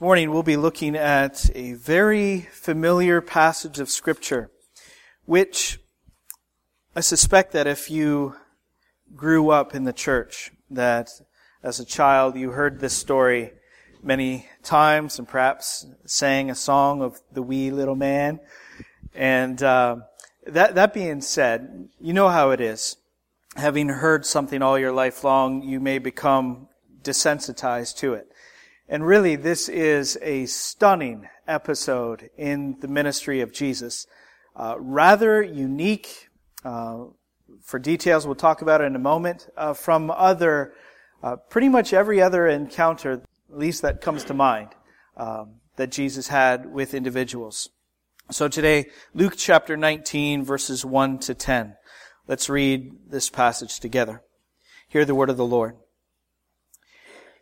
Morning we'll be looking at a very familiar passage of Scripture, which I suspect that if you grew up in the church, that as a child you heard this story many times and perhaps sang a song of the wee little man. And uh, that, that being said, you know how it is. Having heard something all your life long, you may become desensitized to it. And really, this is a stunning episode in the ministry of Jesus. Uh, rather unique. Uh, for details, we'll talk about in a moment. Uh, from other, uh, pretty much every other encounter, at least that comes to mind, um, that Jesus had with individuals. So today, Luke chapter 19, verses 1 to 10. Let's read this passage together. Hear the word of the Lord.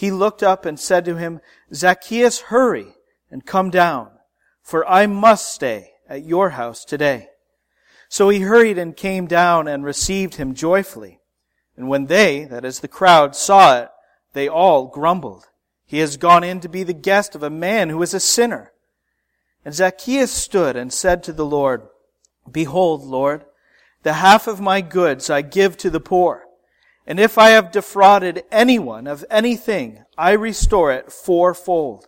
he looked up and said to him, Zacchaeus, hurry and come down, for I must stay at your house today. So he hurried and came down and received him joyfully. And when they, that is the crowd, saw it, they all grumbled. He has gone in to be the guest of a man who is a sinner. And Zacchaeus stood and said to the Lord, Behold, Lord, the half of my goods I give to the poor. And if I have defrauded anyone of anything, I restore it fourfold.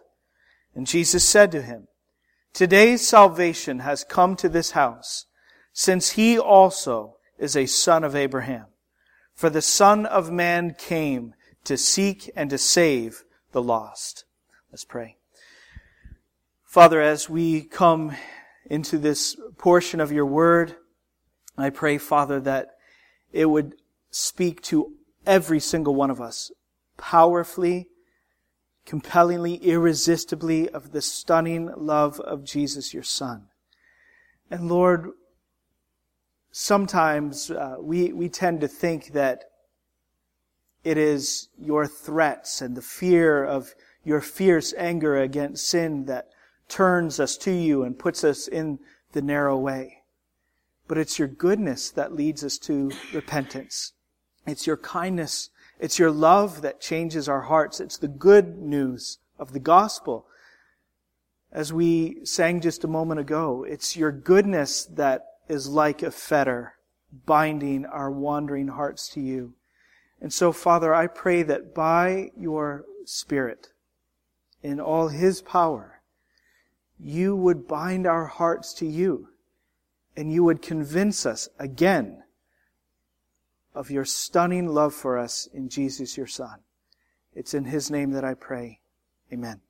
And Jesus said to him, Today's salvation has come to this house, since he also is a son of Abraham. For the Son of Man came to seek and to save the lost. Let's pray. Father, as we come into this portion of your word, I pray, Father, that it would speak to every single one of us powerfully, compellingly, irresistibly of the stunning love of Jesus, your Son. And Lord, sometimes uh, we, we tend to think that it is your threats and the fear of your fierce anger against sin that turns us to you and puts us in the narrow way. But it's your goodness that leads us to repentance. It's your kindness. It's your love that changes our hearts. It's the good news of the gospel. As we sang just a moment ago, it's your goodness that is like a fetter binding our wandering hearts to you. And so, Father, I pray that by your Spirit, in all His power, you would bind our hearts to you and you would convince us again of your stunning love for us in Jesus, your Son. It's in His name that I pray. Amen.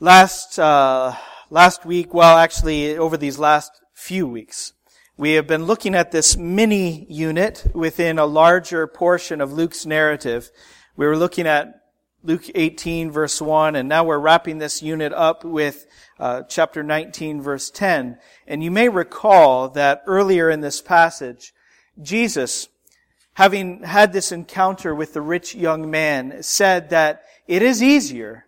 Last, uh, last week, well, actually, over these last few weeks, we have been looking at this mini unit within a larger portion of Luke's narrative. We were looking at Luke 18 verse 1, and now we're wrapping this unit up with uh, chapter 19 verse 10. And you may recall that earlier in this passage, Jesus, having had this encounter with the rich young man, said that it is easier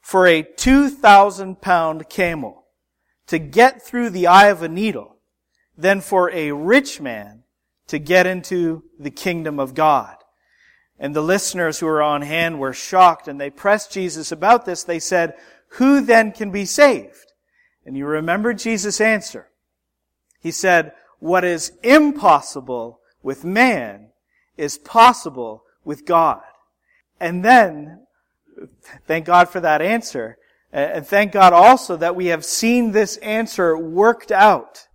for a 2,000 pound camel to get through the eye of a needle than for a rich man to get into the kingdom of God. And the listeners who were on hand were shocked and they pressed Jesus about this. They said, who then can be saved? And you remember Jesus' answer. He said, what is impossible with man is possible with God. And then, thank God for that answer. And thank God also that we have seen this answer worked out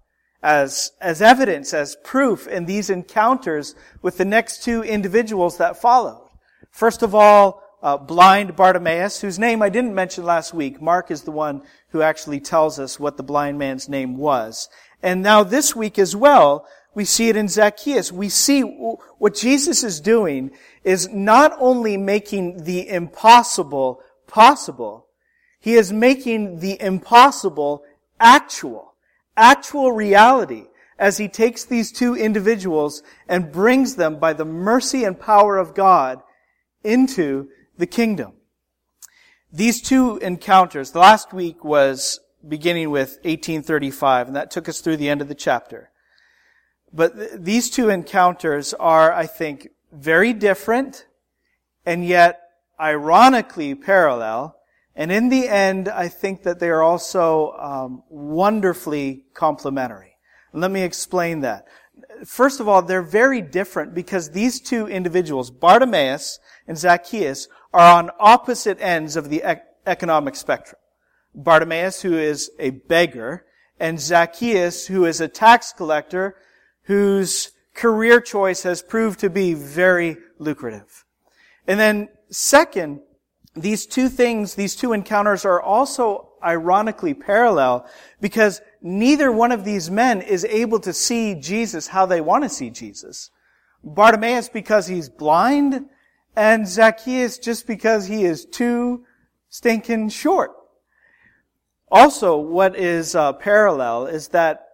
as, as evidence, as proof in these encounters with the next two individuals that followed. First of all, uh, blind Bartimaeus, whose name I didn't mention last week. Mark is the one who actually tells us what the blind man's name was. And now this week as well, we see it in Zacchaeus. We see what Jesus is doing is not only making the impossible possible, He is making the impossible actual, actual reality as he takes these two individuals and brings them by the mercy and power of God into the kingdom. These two encounters, the last week was beginning with 1835, and that took us through the end of the chapter. But th- these two encounters are, I think, very different and yet ironically parallel. And in the end, I think that they are also um, wonderfully complementary. Let me explain that. First of all, they're very different because these two individuals, Bartimaeus and Zacchaeus, are on opposite ends of the ec- economic spectrum. Bartimaeus, who is a beggar, and Zacchaeus, who is a tax collector whose career choice has proved to be very lucrative. And then second, these two things, these two encounters are also ironically parallel because neither one of these men is able to see Jesus how they want to see Jesus. Bartimaeus because he's blind and Zacchaeus just because he is too stinking short. Also, what is uh, parallel is that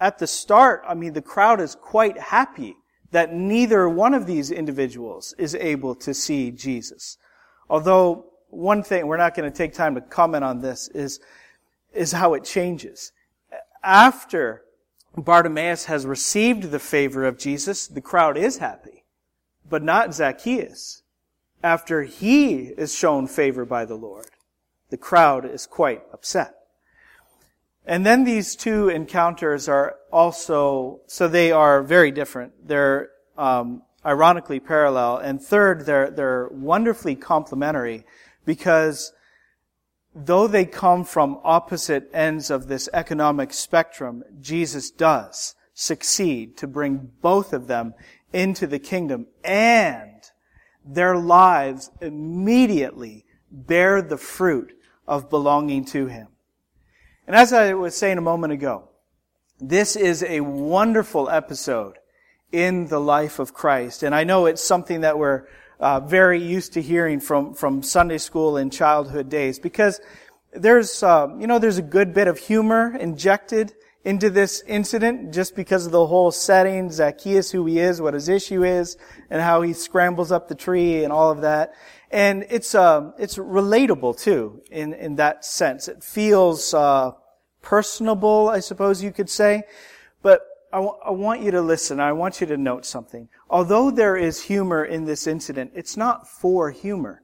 at the start, I mean, the crowd is quite happy that neither one of these individuals is able to see Jesus. Although one thing, we're not going to take time to comment on this, is, is how it changes. After Bartimaeus has received the favor of Jesus, the crowd is happy, but not Zacchaeus. After he is shown favor by the Lord, the crowd is quite upset. And then these two encounters are also, so they are very different. They're um, ironically parallel. And third, they're, they're wonderfully complementary because though they come from opposite ends of this economic spectrum, Jesus does succeed to bring both of them into the kingdom and their lives immediately bear the fruit of belonging to Him. And as I was saying a moment ago, this is a wonderful episode in the life of Christ. And I know it's something that we're uh, very used to hearing from, from Sunday school and childhood days because there's, uh, you know, there's a good bit of humor injected into this incident just because of the whole setting, Zacchaeus, who he is, what his issue is, and how he scrambles up the tree and all of that. And it's, uh, it's relatable too, in, in that sense. It feels, uh, personable, I suppose you could say. But I, w- I want you to listen. I want you to note something. Although there is humor in this incident, it's not for humor.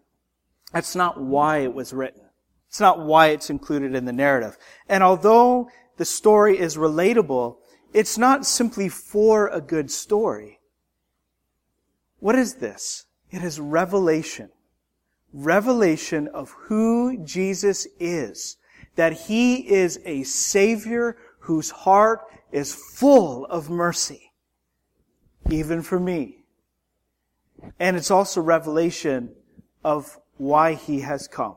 That's not why it was written. It's not why it's included in the narrative. And although the story is relatable, it's not simply for a good story. What is this? It is revelation revelation of who Jesus is. That He is a Savior whose heart is full of mercy. Even for me. And it's also revelation of why He has come.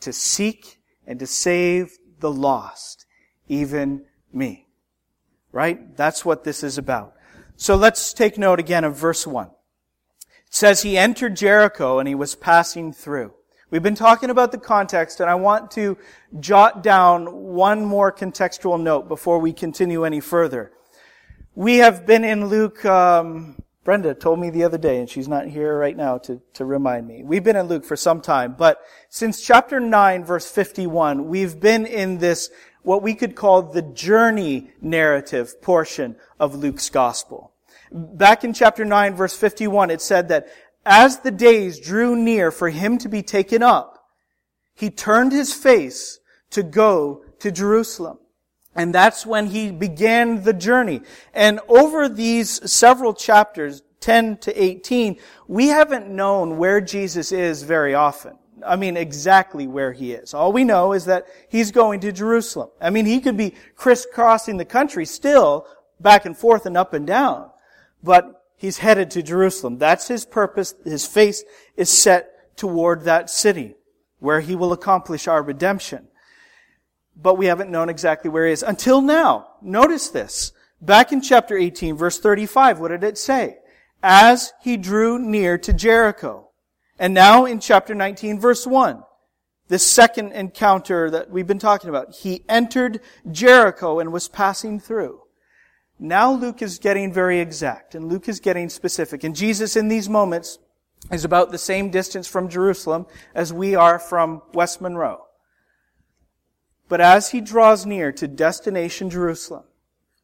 To seek and to save the lost. Even me. Right? That's what this is about. So let's take note again of verse 1. It says he entered Jericho and he was passing through. We've been talking about the context and I want to jot down one more contextual note before we continue any further. We have been in Luke, um, Brenda told me the other day, and she's not here right now to, to remind me. We've been in Luke for some time, but since chapter 9 verse 51, we've been in this, what we could call the journey narrative portion of Luke's gospel. Back in chapter 9 verse 51, it said that as the days drew near for him to be taken up, he turned his face to go to Jerusalem. And that's when he began the journey. And over these several chapters, 10 to 18, we haven't known where Jesus is very often. I mean, exactly where he is. All we know is that he's going to Jerusalem. I mean, he could be crisscrossing the country still, back and forth and up and down but he's headed to Jerusalem. That's his purpose. His face is set toward that city where he will accomplish our redemption. But we haven't known exactly where he is until now. Notice this. Back in chapter 18, verse 35, what did it say? As he drew near to Jericho. And now in chapter 19, verse 1, This second encounter that we've been talking about. He entered Jericho and was passing through. Now Luke is getting very exact and Luke is getting specific. And Jesus in these moments is about the same distance from Jerusalem as we are from West Monroe. But as he draws near to destination Jerusalem,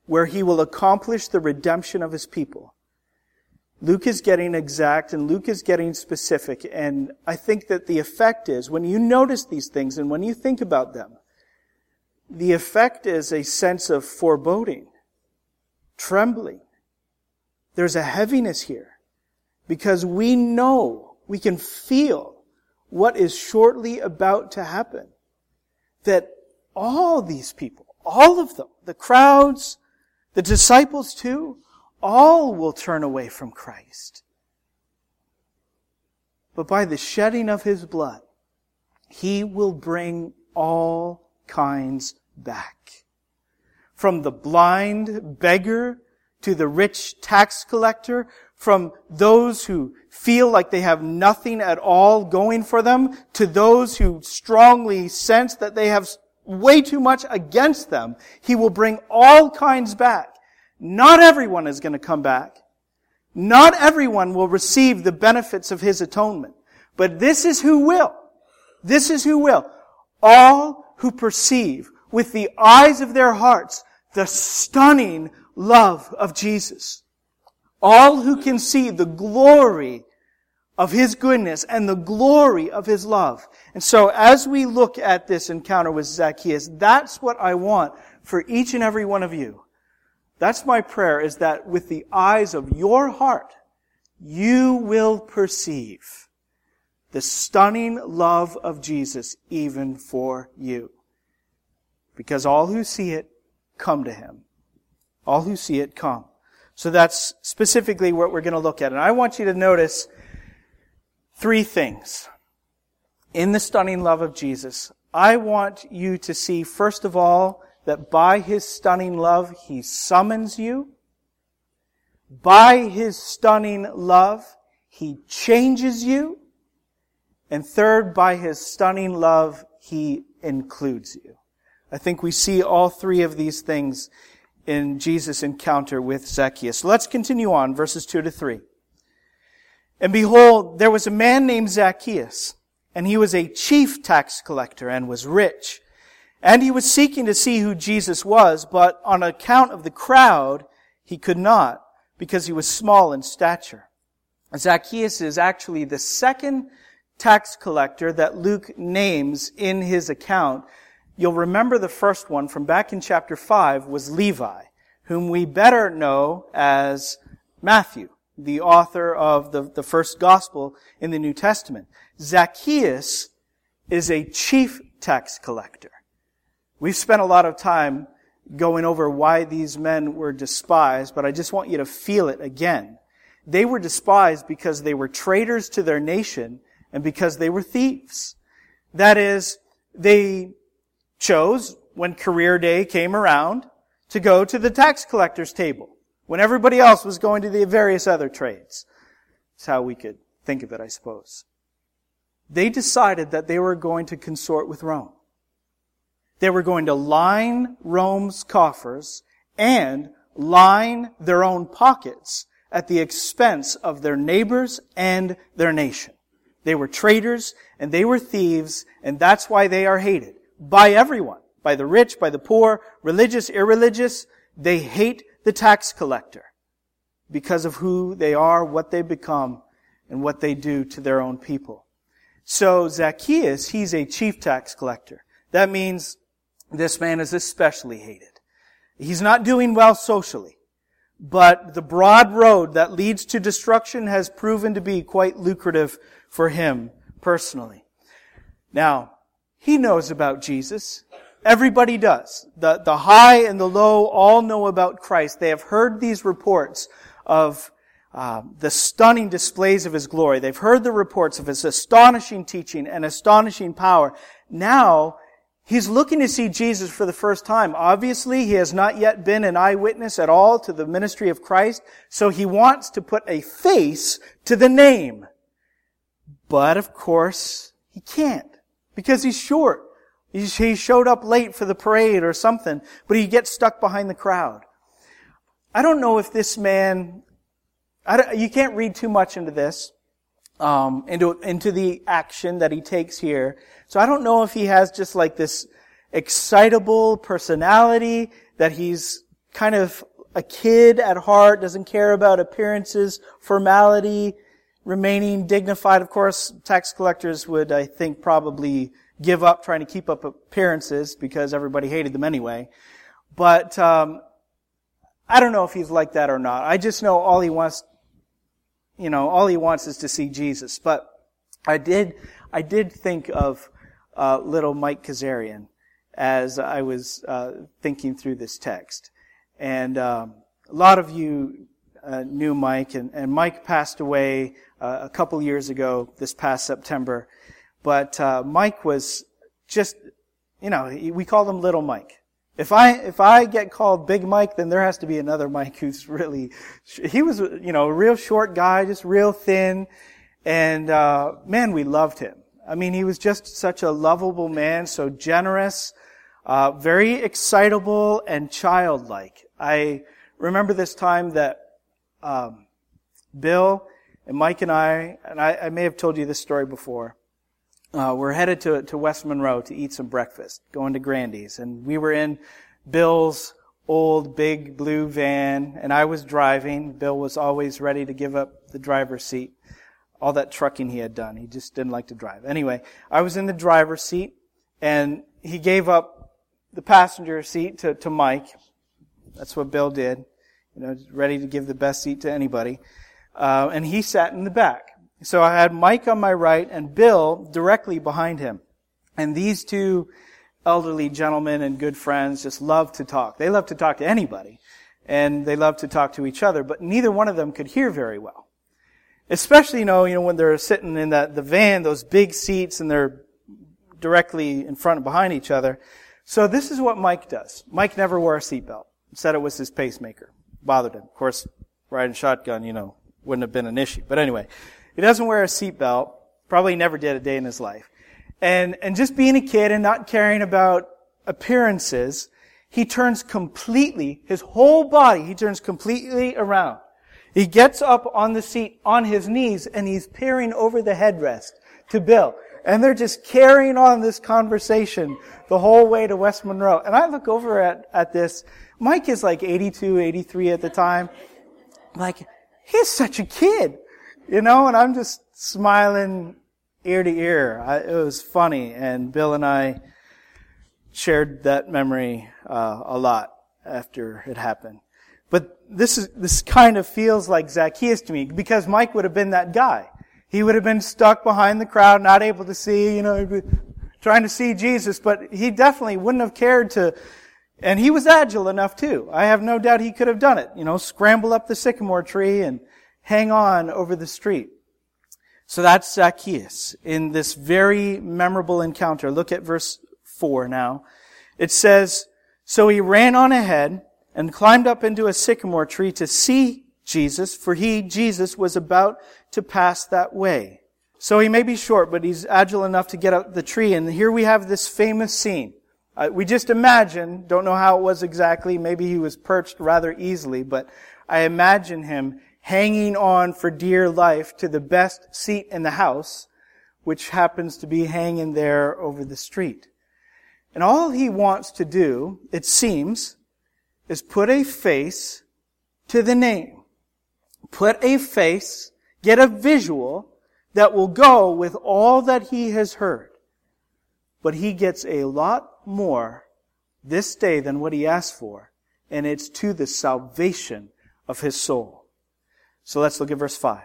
where he will accomplish the redemption of his people, Luke is getting exact and Luke is getting specific. And I think that the effect is, when you notice these things and when you think about them, the effect is a sense of foreboding trembling. There's a heaviness here because we know, we can feel what is shortly about to happen. That all these people, all of them, the crowds, the disciples too, all will turn away from Christ. But by the shedding of his blood, he will bring all kinds back from the blind beggar to the rich tax collector, from those who feel like they have nothing at all going for them, to those who strongly sense that they have way too much against them. He will bring all kinds back. Not everyone is going to come back. Not everyone will receive the benefits of his atonement. But this is who will. This is who will. All who perceive with the eyes of their hearts the stunning love of Jesus. All who can see the glory of His goodness and the glory of His love. And so as we look at this encounter with Zacchaeus, that's what I want for each and every one of you. That's my prayer is that with the eyes of your heart, you will perceive the stunning love of Jesus even for you. Because all who see it come to him. All who see it come. So that's specifically what we're going to look at. And I want you to notice three things in the stunning love of Jesus. I want you to see, first of all, that by his stunning love, he summons you. By his stunning love, he changes you. And third, by his stunning love, he includes you. I think we see all three of these things in Jesus' encounter with Zacchaeus. So Let's continue on, verses 2 to 3. And behold, there was a man named Zacchaeus, and he was a chief tax collector and was rich. And he was seeking to see who Jesus was, but on account of the crowd, he could not, because he was small in stature. Zacchaeus is actually the second tax collector that Luke names in his account You'll remember the first one from back in chapter 5 was Levi, whom we better know as Matthew, the author of the, the first gospel in the New Testament. Zacchaeus is a chief tax collector. We've spent a lot of time going over why these men were despised, but I just want you to feel it again. They were despised because they were traitors to their nation and because they were thieves. That is, they chose, when career day came around, to go to the tax collector's table when everybody else was going to the various other trades. That's how we could think of it, I suppose. They decided that they were going to consort with Rome. They were going to line Rome's coffers and line their own pockets at the expense of their neighbors and their nation. They were traitors and they were thieves and that's why they are hated by everyone, by the rich, by the poor, religious, irreligious. They hate the tax collector because of who they are, what they become, and what they do to their own people. So Zacchaeus, he's a chief tax collector. That means this man is especially hated. He's not doing well socially, but the broad road that leads to destruction has proven to be quite lucrative for him personally. Now, he knows about Jesus. Everybody does. The, the high and the low all know about Christ. They have heard these reports of uh, the stunning displays of His glory. They've heard the reports of His astonishing teaching and astonishing power. Now, He's looking to see Jesus for the first time. Obviously, he has not yet been an eyewitness at all to the ministry of Christ, so he wants to put a face to the name. But of course, he can't because he's short. He showed up late for the parade or something, but he gets stuck behind the crowd. I don't know if this man, you can't read too much into this, um, into, into the action that he takes here. So I don't know if he has just like this excitable personality that he's kind of a kid at heart, doesn't care about appearances, formality, remaining dignified. Of course, tax collectors would, I think, probably give up trying to keep up appearances because everybody hated them anyway. But um, I don't know if he's like that or not. I just know all he wants, you know, all he wants is to see Jesus. But I did, I did think of uh, little Mike Kazarian as I was uh, thinking through this text, and um, a lot of you uh, knew Mike, and, and Mike passed away uh, a couple years ago, this past September. But uh, Mike was just, you know, we called him Little Mike. If I if I get called Big Mike, then there has to be another Mike who's really. He was, you know, a real short guy, just real thin, and uh, man, we loved him. I mean, he was just such a lovable man, so generous, uh, very excitable and childlike. I remember this time that um, Bill and Mike and I, and I, I may have told you this story before uh, we're headed to, to West Monroe to eat some breakfast, going to Grandy's. And we were in Bill's old big blue van, and I was driving. Bill was always ready to give up the driver's seat. All that trucking he had done. He just didn't like to drive. Anyway, I was in the driver's seat, and he gave up the passenger seat to, to Mike. That's what Bill did. You know, ready to give the best seat to anybody. Uh, and he sat in the back. So I had Mike on my right and Bill directly behind him. And these two elderly gentlemen and good friends just love to talk. They love to talk to anybody. And they love to talk to each other, but neither one of them could hear very well. Especially, you know, you know, when they're sitting in that, the van, those big seats, and they're directly in front and behind each other. So this is what Mike does. Mike never wore a seatbelt. Said it was his pacemaker. Bothered him. Of course, riding shotgun, you know, wouldn't have been an issue. But anyway, he doesn't wear a seatbelt. Probably never did a day in his life. And, and just being a kid and not caring about appearances, he turns completely, his whole body, he turns completely around. He gets up on the seat on his knees and he's peering over the headrest to Bill. And they're just carrying on this conversation the whole way to West Monroe. And I look over at, at this. Mike is like 82, 83 at the time. Like, he's such a kid you know, and I'm just smiling ear to ear. I, it was funny, and Bill and I shared that memory uh, a lot after it happened. But this is this kind of feels like Zacchaeus to me because Mike would have been that guy. He would have been stuck behind the crowd, not able to see, you know, trying to see Jesus, but he definitely wouldn't have cared to and he was agile enough too. I have no doubt he could have done it. You know, scramble up the sycamore tree and hang on over the street. So that's Zacchaeus in this very memorable encounter. Look at verse 4 now. It says, So he ran on ahead and climbed up into a sycamore tree to see Jesus, for he, Jesus, was about to pass that way. So he may be short, but he's agile enough to get up the tree. And here we have this famous scene. Uh, we just imagine, don't know how it was exactly, maybe he was perched rather easily, but I imagine him hanging on for dear life to the best seat in the house, which happens to be hanging there over the street. And all he wants to do, it seems, is put a face to the name. Put a face, get a visual that will go with all that he has heard. But he gets a lot more this day than what he asked for, and it's to the salvation of his soul. So let's look at verse 5.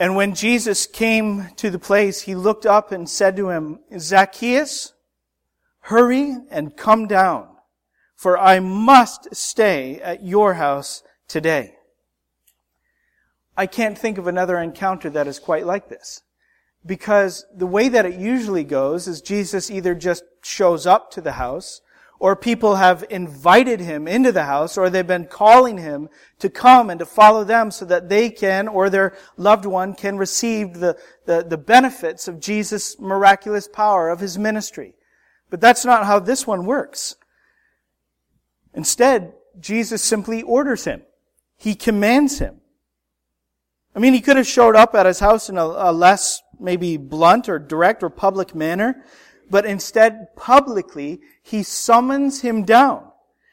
And when Jesus came to the place, he looked up and said to him, Zacchaeus, hurry and come down, for I must stay at your house today. I can't think of another encounter that is quite like this. Because the way that it usually goes is Jesus either just shows up to the house or people have invited him into the house, or they've been calling him to come and to follow them so that they can, or their loved one can receive the, the, the benefits of Jesus' miraculous power of his ministry. But that's not how this one works. Instead, Jesus simply orders him. He commands him. I mean, he could have showed up at his house in a, a less maybe blunt or direct or public manner, but instead publicly he summons him down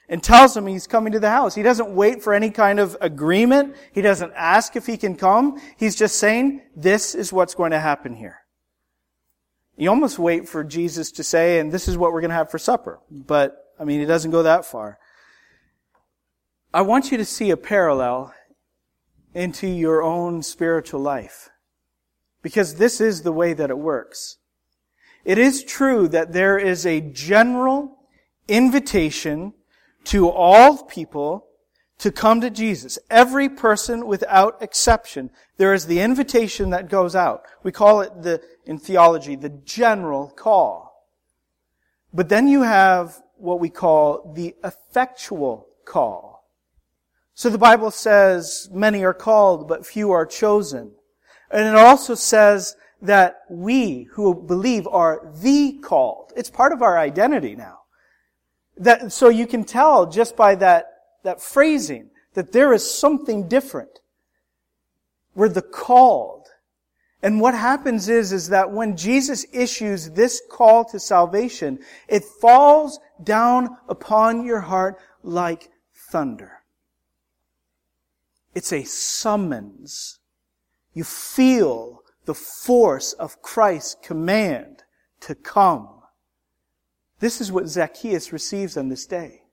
and tells him he's coming to the house. He doesn't wait for any kind of agreement. He doesn't ask if he can come. He's just saying, this is what's going to happen here. You almost wait for Jesus to say, and this is what we're going to have for supper. But, I mean, it doesn't go that far. I want you to see a parallel into your own spiritual life. Because this is the way that it works. It is true that there is a general invitation to all people to come to Jesus. Every person without exception. There is the invitation that goes out. We call it the, in theology, the general call. But then you have what we call the effectual call. So the Bible says many are called, but few are chosen. And it also says that we who believe are the called. It's part of our identity now. That, so you can tell just by that, that phrasing that there is something different. We're the called. And what happens is, is that when Jesus issues this call to salvation, it falls down upon your heart like thunder. It's a summons. You feel the force of Christ's command to come. This is what Zacchaeus receives on this day.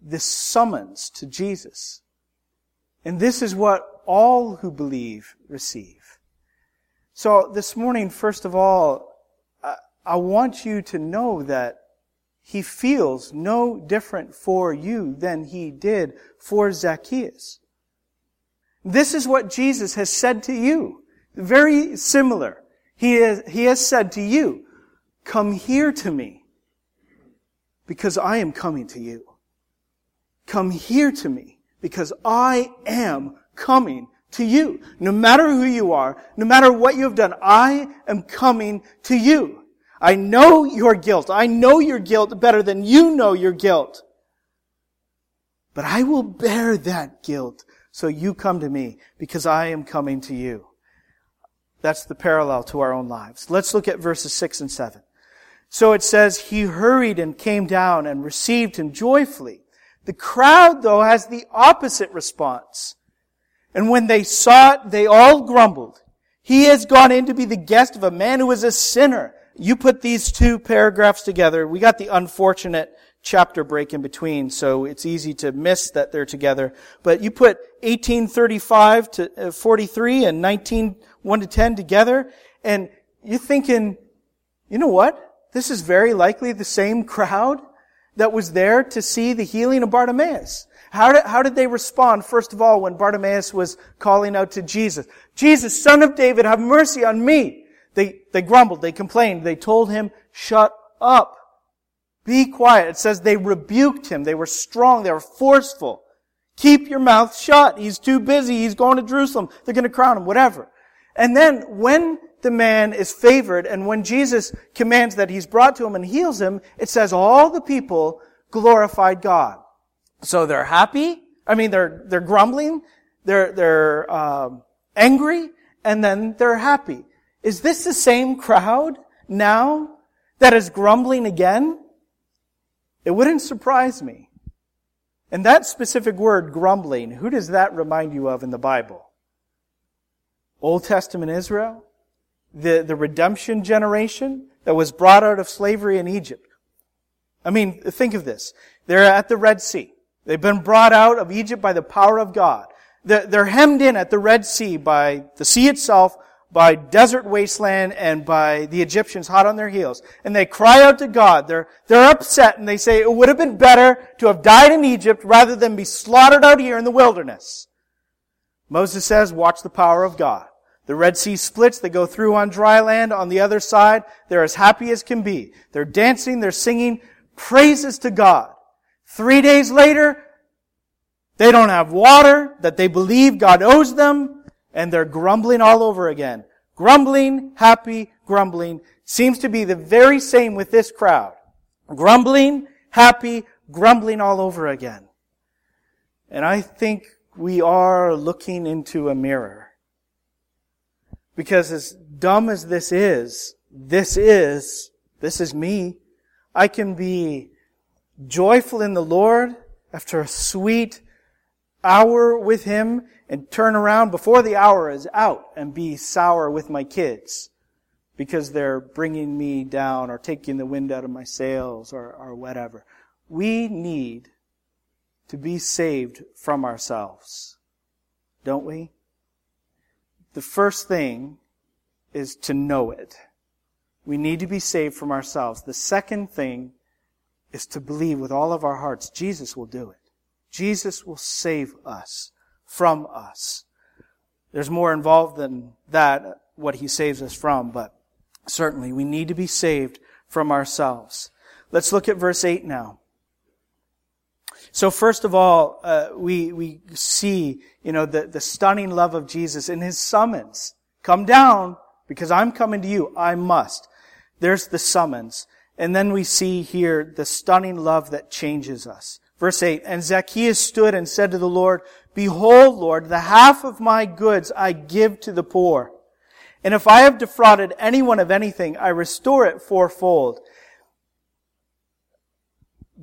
This summons to Jesus. And this is what all who believe receive. So this morning, first of all, I want you to know that he feels no different for you than he did for Zacchaeus. This is what Jesus has said to you. Very similar. He has, he has said to you, come here to me because I am coming to you. Come here to me because I am coming to you. No matter who you are, no matter what you have done, I am coming to you. I know your guilt. I know your guilt better than you know your guilt. But I will bear that guilt so you come to me because I am coming to you. That's the parallel to our own lives. Let's look at verses 6 and 7. So it says, He hurried and came down and received him joyfully. The crowd, though, has the opposite response. And when they saw it, they all grumbled. He has gone in to be the guest of a man who is a sinner. You put these two paragraphs together. We got the unfortunate chapter break in between, so it's easy to miss that they're together. But you put 1835 to uh, 43 and 19 1 to 10 together, and you're thinking, you know what? This is very likely the same crowd that was there to see the healing of Bartimaeus. How did, how did they respond, first of all, when Bartimaeus was calling out to Jesus? Jesus, son of David, have mercy on me. They, they grumbled, they complained, they told him, shut up. Be quiet. It says they rebuked him. They were strong. They were forceful. Keep your mouth shut. He's too busy. He's going to Jerusalem. They're going to crown him. Whatever. And then when the man is favored and when Jesus commands that he's brought to him and heals him, it says all the people glorified God. So they're happy. I mean, they're, they're grumbling. They're, they're, um, angry and then they're happy. Is this the same crowd now that is grumbling again? It wouldn't surprise me. And that specific word, grumbling, who does that remind you of in the Bible? Old Testament Israel, the, the redemption generation that was brought out of slavery in Egypt. I mean, think of this. They're at the Red Sea. They've been brought out of Egypt by the power of God. They're, they're hemmed in at the Red Sea by the sea itself, by desert wasteland, and by the Egyptians hot on their heels. And they cry out to God. They're, they're upset and they say it would have been better to have died in Egypt rather than be slaughtered out here in the wilderness. Moses says, watch the power of God. The Red Sea splits. They go through on dry land. On the other side, they're as happy as can be. They're dancing. They're singing Praises to God. Three days later, they don't have water that they believe God owes them, and they're grumbling all over again. Grumbling, happy, grumbling. Seems to be the very same with this crowd. Grumbling, happy, grumbling all over again. And I think we are looking into a mirror. Because as dumb as this is, this is, this is me. I can be joyful in the Lord after a sweet hour with Him and turn around before the hour is out and be sour with my kids because they're bringing me down or taking the wind out of my sails or, or whatever. We need to be saved from ourselves. Don't we? The first thing is to know it. We need to be saved from ourselves. The second thing is to believe with all of our hearts Jesus will do it. Jesus will save us from us. There's more involved than that, what he saves us from, but certainly we need to be saved from ourselves. Let's look at verse 8 now. So first of all, uh, we we see you know the the stunning love of Jesus in His summons. Come down because I'm coming to you. I must. There's the summons, and then we see here the stunning love that changes us. Verse 8, And Zacchaeus stood and said to the Lord, Behold, Lord, the half of my goods I give to the poor. And if I have defrauded anyone of anything, I restore it fourfold.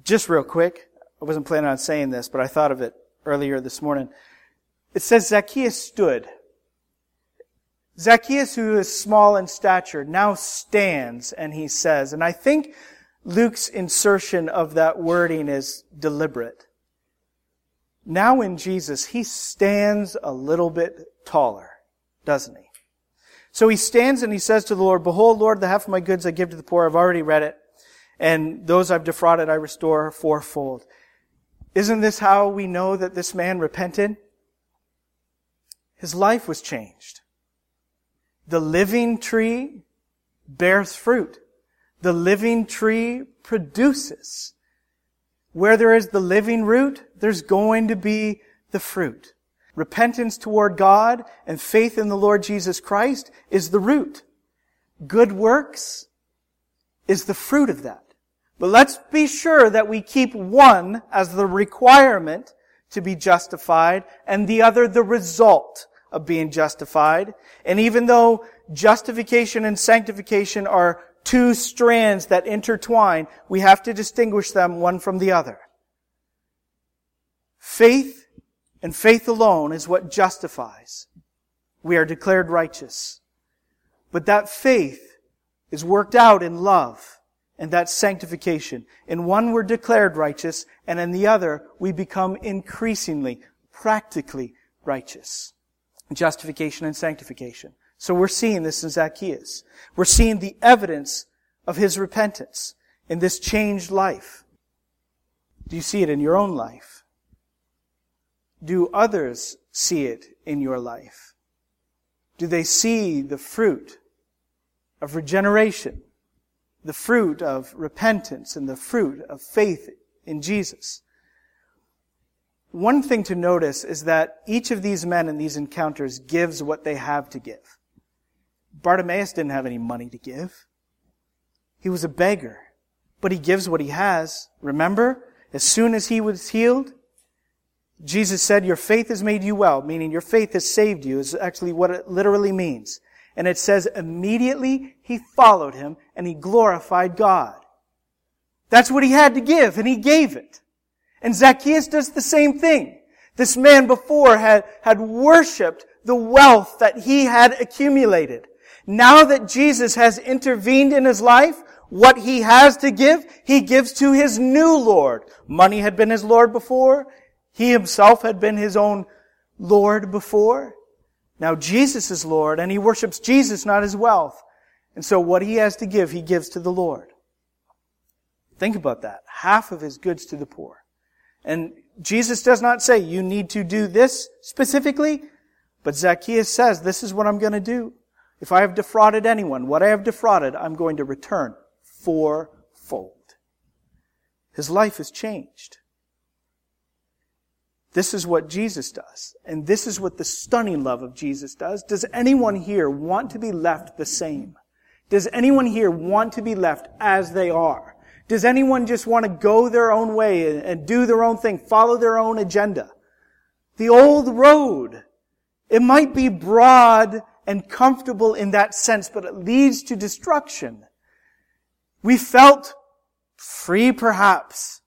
Just real quick, I wasn't planning on saying this, but I thought of it earlier this morning. It says Zacchaeus stood. Zacchaeus, who is small in stature, now stands and he says, and I think Luke's insertion of that wording is deliberate. Now in Jesus, he stands a little bit taller, doesn't he? So he stands and he says to the Lord, Behold, Lord, the half of my goods I give to the poor. I've already read it. And those I've defrauded I restore fourfold. Isn't this how we know that this man repented? His life was changed. The living tree bears fruit. The living tree produces. Where there is the living root, there's going to be the fruit. Repentance toward God and faith in the Lord Jesus Christ is the root. Good works is the fruit of that. But let's be sure that we keep one as the requirement to be justified and the other the result of being justified. And even though justification and sanctification are two strands that intertwine, we have to distinguish them one from the other. Faith and faith alone is what justifies. We are declared righteous. But that faith is worked out in love and that sanctification. In one we're declared righteous, and in the other we become increasingly, practically righteous. Justification and sanctification. So we're seeing this in Zacchaeus. We're seeing the evidence of his repentance in this changed life. Do you see it in your own life? Do others see it in your life? Do they see the fruit of regeneration the fruit of repentance and the fruit of faith in Jesus. One thing to notice is that each of these men in these encounters gives what they have to give. Bartimaeus didn't have any money to give. He was a beggar, but he gives what he has. Remember, as soon as he was healed, Jesus said, your faith has made you well, meaning your faith has saved you, is actually what it literally means. And it says, immediately he followed him and he glorified God. That's what he had to give, and he gave it. And Zacchaeus does the same thing. This man before had, had worshiped the wealth that he had accumulated. Now that Jesus has intervened in his life, what he has to give, he gives to his new Lord. Money had been his Lord before. He himself had been his own Lord before. Now Jesus is Lord, and he worships Jesus, not his wealth. And so what he has to give, he gives to the Lord. Think about that. Half of his goods to the poor. And Jesus does not say, you need to do this specifically, but Zacchaeus says, this is what I'm going to do. If I have defrauded anyone, what I have defrauded, I'm going to return fourfold. His life is changed. This is what Jesus does. And this is what the stunning love of Jesus does. Does anyone here want to be left the same? Does anyone here want to be left as they are? Does anyone just want to go their own way and do their own thing, follow their own agenda? The old road, it might be broad and comfortable in that sense, but it leads to destruction. We felt free perhaps,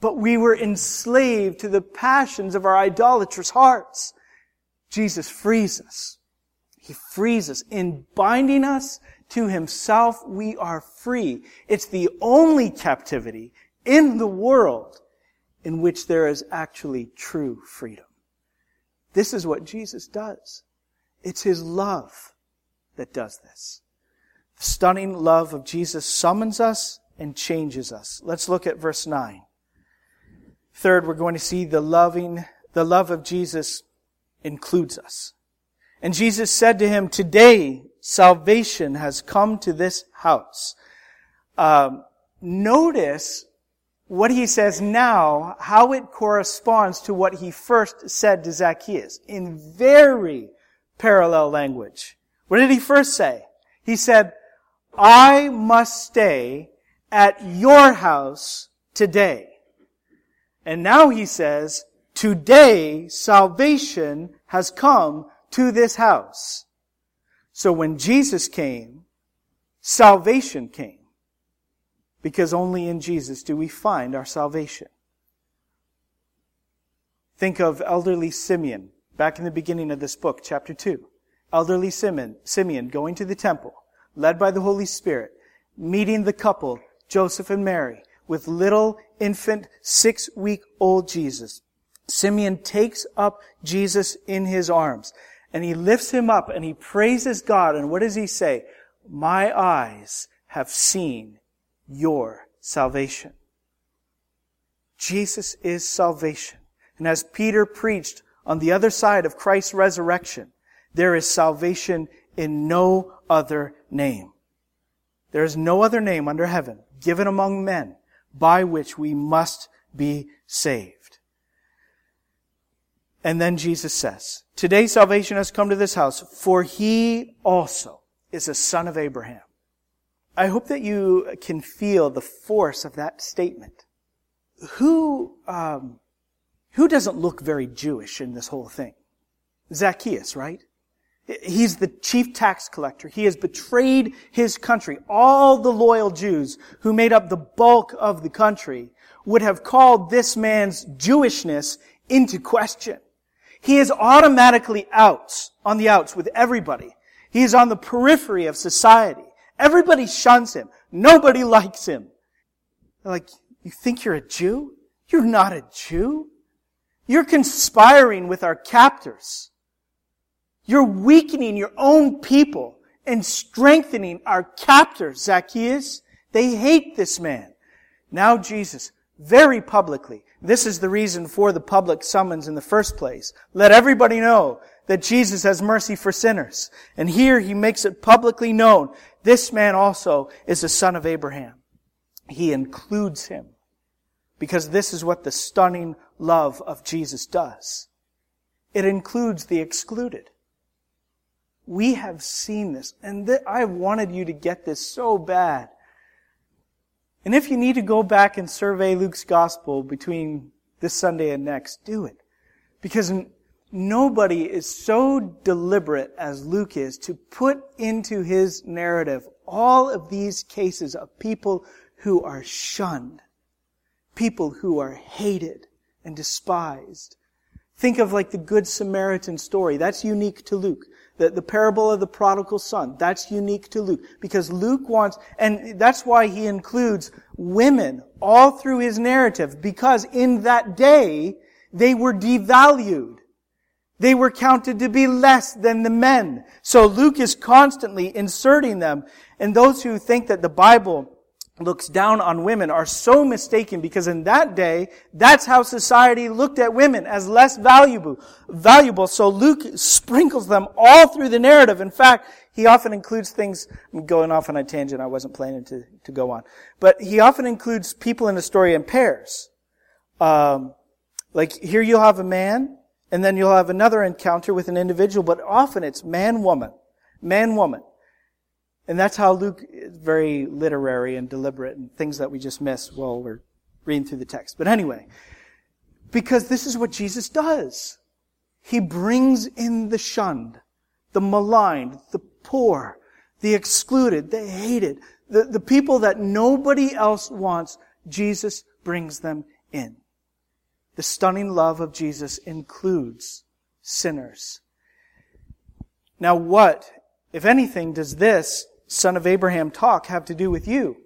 but we were enslaved to the passions of our idolatrous hearts. Jesus frees us. He frees us. In binding us to himself, we are free. It's the only captivity in the world in which there is actually true freedom. This is what Jesus does. It's his love that does this. The stunning love of Jesus summons us and changes us. Let's look at verse 9. Third, we're going to see the loving, the love of Jesus includes us. And Jesus said to him, today salvation has come to this house. Um, notice what he says now, how it corresponds to what he first said to Zacchaeus in very parallel language. What did he first say? He said, I must stay at your house today. And now he says, today salvation has come to this house. So when Jesus came, salvation came. Because only in Jesus do we find our salvation. Think of elderly Simeon back in the beginning of this book, chapter 2. Elderly Simeon, Simeon going to the temple, led by the Holy Spirit, meeting the couple, Joseph and Mary, with little infant six week old Jesus. Simeon takes up Jesus in his arms and he lifts him up and he praises God. And what does he say? My eyes have seen your salvation. Jesus is salvation. And as Peter preached on the other side of Christ's resurrection, there is salvation in no other name. There is no other name under heaven given among men by which we must be saved. And then Jesus says, Today salvation has come to this house, for he also is a son of Abraham. I hope that you can feel the force of that statement. Who, um, who doesn't look very Jewish in this whole thing? Zacchaeus, right? He's the chief tax collector. He has betrayed his country. All the loyal Jews who made up the bulk of the country would have called this man's Jewishness into question. He is automatically out, on the outs with everybody. He is on the periphery of society. Everybody shuns him. Nobody likes him. They're like, you think you're a Jew? You're not a Jew. You're conspiring with our captors. You're weakening your own people and strengthening our captors, Zacchaeus. They hate this man. Now Jesus, very publicly, this is the reason for the public summons in the first place. Let everybody know that Jesus has mercy for sinners. And here he makes it publicly known. This man also is a son of Abraham. He includes him. Because this is what the stunning love of Jesus does. It includes the excluded. We have seen this, and th- I wanted you to get this so bad. And if you need to go back and survey Luke's gospel between this Sunday and next, do it. Because nobody is so deliberate as Luke is to put into his narrative all of these cases of people who are shunned, people who are hated and despised. Think of like the Good Samaritan story. That's unique to Luke. The, the parable of the prodigal son, that's unique to Luke. Because Luke wants, and that's why he includes women all through his narrative, because in that day, they were devalued. They were counted to be less than the men. So Luke is constantly inserting them. And those who think that the Bible looks down on women are so mistaken because in that day, that's how society looked at women as less valuable, valuable. So Luke sprinkles them all through the narrative. In fact, he often includes things, I'm going off on a tangent I wasn't planning to, to go on, but he often includes people in the story in pairs. Um, like here you'll have a man, and then you'll have another encounter with an individual, but often it's man, woman, man, woman. And that's how Luke is very literary and deliberate and things that we just miss while we're reading through the text. But anyway, because this is what Jesus does. He brings in the shunned, the maligned, the poor, the excluded, the hated, the, the people that nobody else wants. Jesus brings them in. The stunning love of Jesus includes sinners. Now what, if anything, does this son of Abraham talk have to do with you?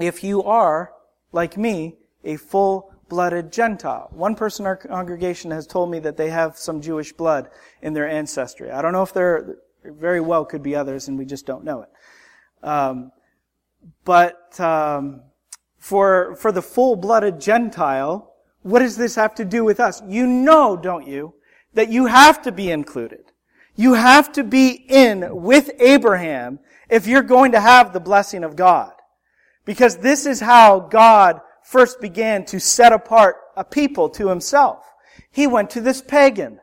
If you are, like me, a full-blooded Gentile. One person in our congregation has told me that they have some Jewish blood in their ancestry. I don't know if there very well could be others and we just don't know it. Um, but um, for for the full-blooded Gentile, what does this have to do with us? You know, don't you, that you have to be included. You have to be in with Abraham if you're going to have the blessing of God. Because this is how God first began to set apart a people to himself. He went to this pagan,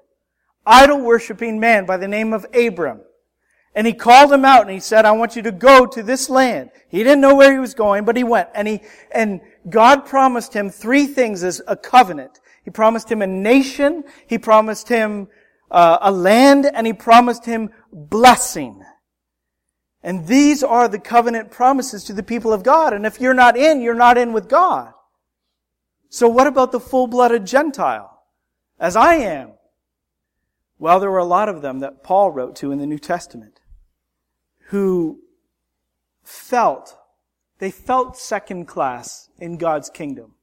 idol worshiping man by the name of Abram. And he called him out and he said, I want you to go to this land. He didn't know where he was going, but he went. And he, and God promised him three things as a covenant. He promised him a nation, he promised him uh, a land, and he promised him blessing. And these are the covenant promises to the people of God. And if you're not in, you're not in with God. So what about the full-blooded Gentile? As I am. Well, there were a lot of them that Paul wrote to in the New Testament who felt, they felt second class in God's kingdom.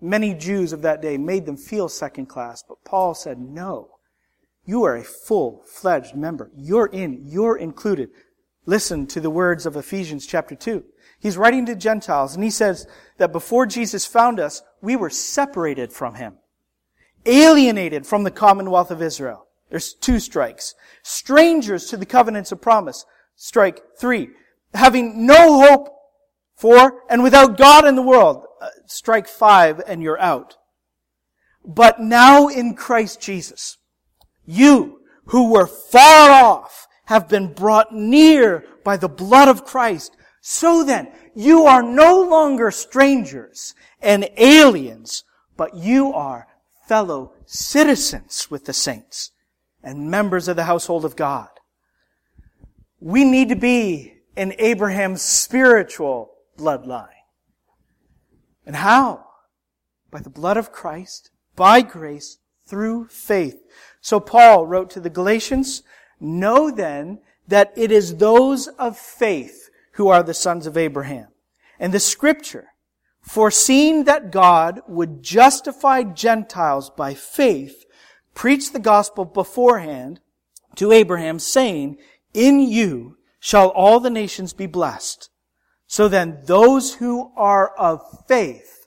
Many Jews of that day made them feel second class, but Paul said, no. You are a full-fledged member. You're in. You're included. Listen to the words of Ephesians chapter 2. He's writing to Gentiles and he says that before Jesus found us, we were separated from him. Alienated from the commonwealth of Israel. There's two strikes. Strangers to the covenants of promise. Strike three. Having no hope for and without God in the world. Uh, strike five and you're out. But now in Christ Jesus, you who were far off have been brought near by the blood of Christ. So then, you are no longer strangers and aliens, but you are fellow citizens with the saints and members of the household of God. We need to be in Abraham's spiritual bloodline. And how? By the blood of Christ, by grace, through faith. So Paul wrote to the Galatians, Know then that it is those of faith who are the sons of Abraham. And the scripture, foreseeing that God would justify Gentiles by faith, preached the gospel beforehand to Abraham, saying, in you shall all the nations be blessed. So then those who are of faith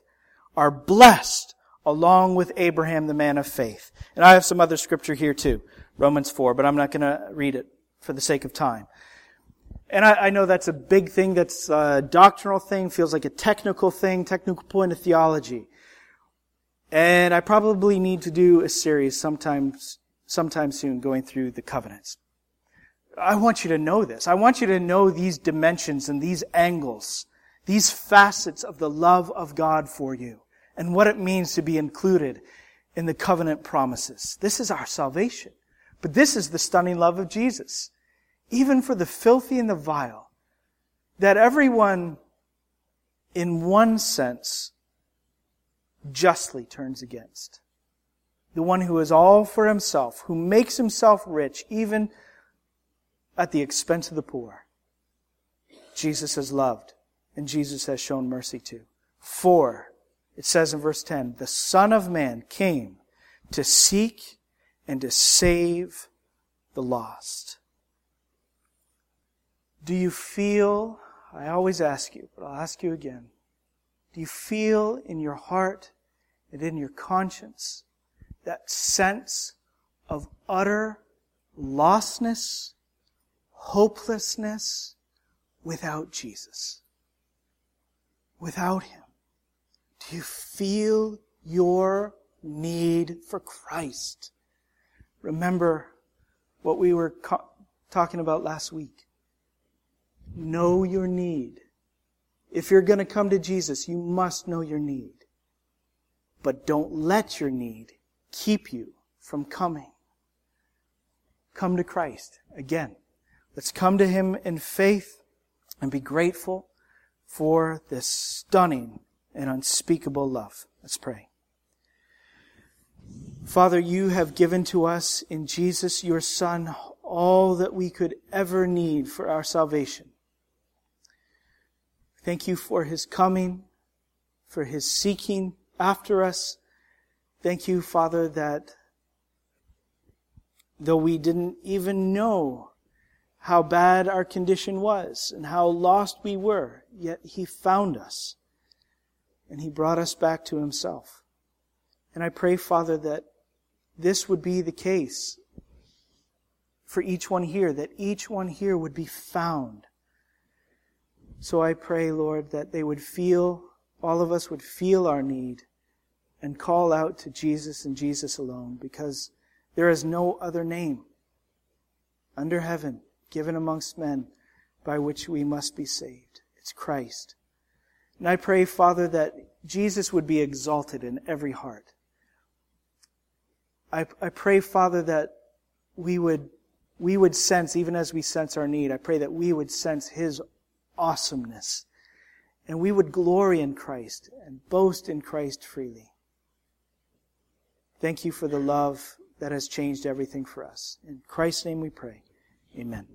are blessed along with Abraham, the man of faith. And I have some other scripture here too. Romans 4, but I'm not going to read it for the sake of time. And I, I, know that's a big thing, that's a doctrinal thing, feels like a technical thing, technical point of theology. And I probably need to do a series sometimes, sometime soon going through the covenants. I want you to know this. I want you to know these dimensions and these angles, these facets of the love of God for you and what it means to be included in the covenant promises. This is our salvation. But this is the stunning love of Jesus. Even for the filthy and the vile, that everyone, in one sense, justly turns against. The one who is all for himself, who makes himself rich, even at the expense of the poor. Jesus has loved and Jesus has shown mercy to. For, it says in verse 10, the Son of Man came to seek and to save the lost. Do you feel, I always ask you, but I'll ask you again, do you feel in your heart and in your conscience that sense of utter lostness hopelessness without Jesus. Without Him. Do you feel your need for Christ? Remember what we were co- talking about last week. Know your need. If you're going to come to Jesus, you must know your need. But don't let your need keep you from coming. Come to Christ again. Let's come to Him in faith and be grateful for this stunning and unspeakable love. Let's pray. Father, you have given to us in Jesus, your Son, all that we could ever need for our salvation. Thank you for his coming, for his seeking after us. Thank you, Father, that though we didn't even know how bad our condition was and how lost we were, yet he found us and he brought us back to himself. And I pray, Father, that this would be the case for each one here, that each one here would be found. So I pray, Lord, that they would feel, all of us would feel our need and call out to Jesus and Jesus alone because there is no other name under heaven given amongst men by which we must be saved. It's Christ. And I pray, Father, that Jesus would be exalted in every heart. I, I pray, Father, that we would, we would sense, even as we sense our need, I pray that we would sense His awesomeness. And we would glory in Christ and boast in Christ freely. Thank you for the love that has changed everything for us. In Christ's name we pray. Amen.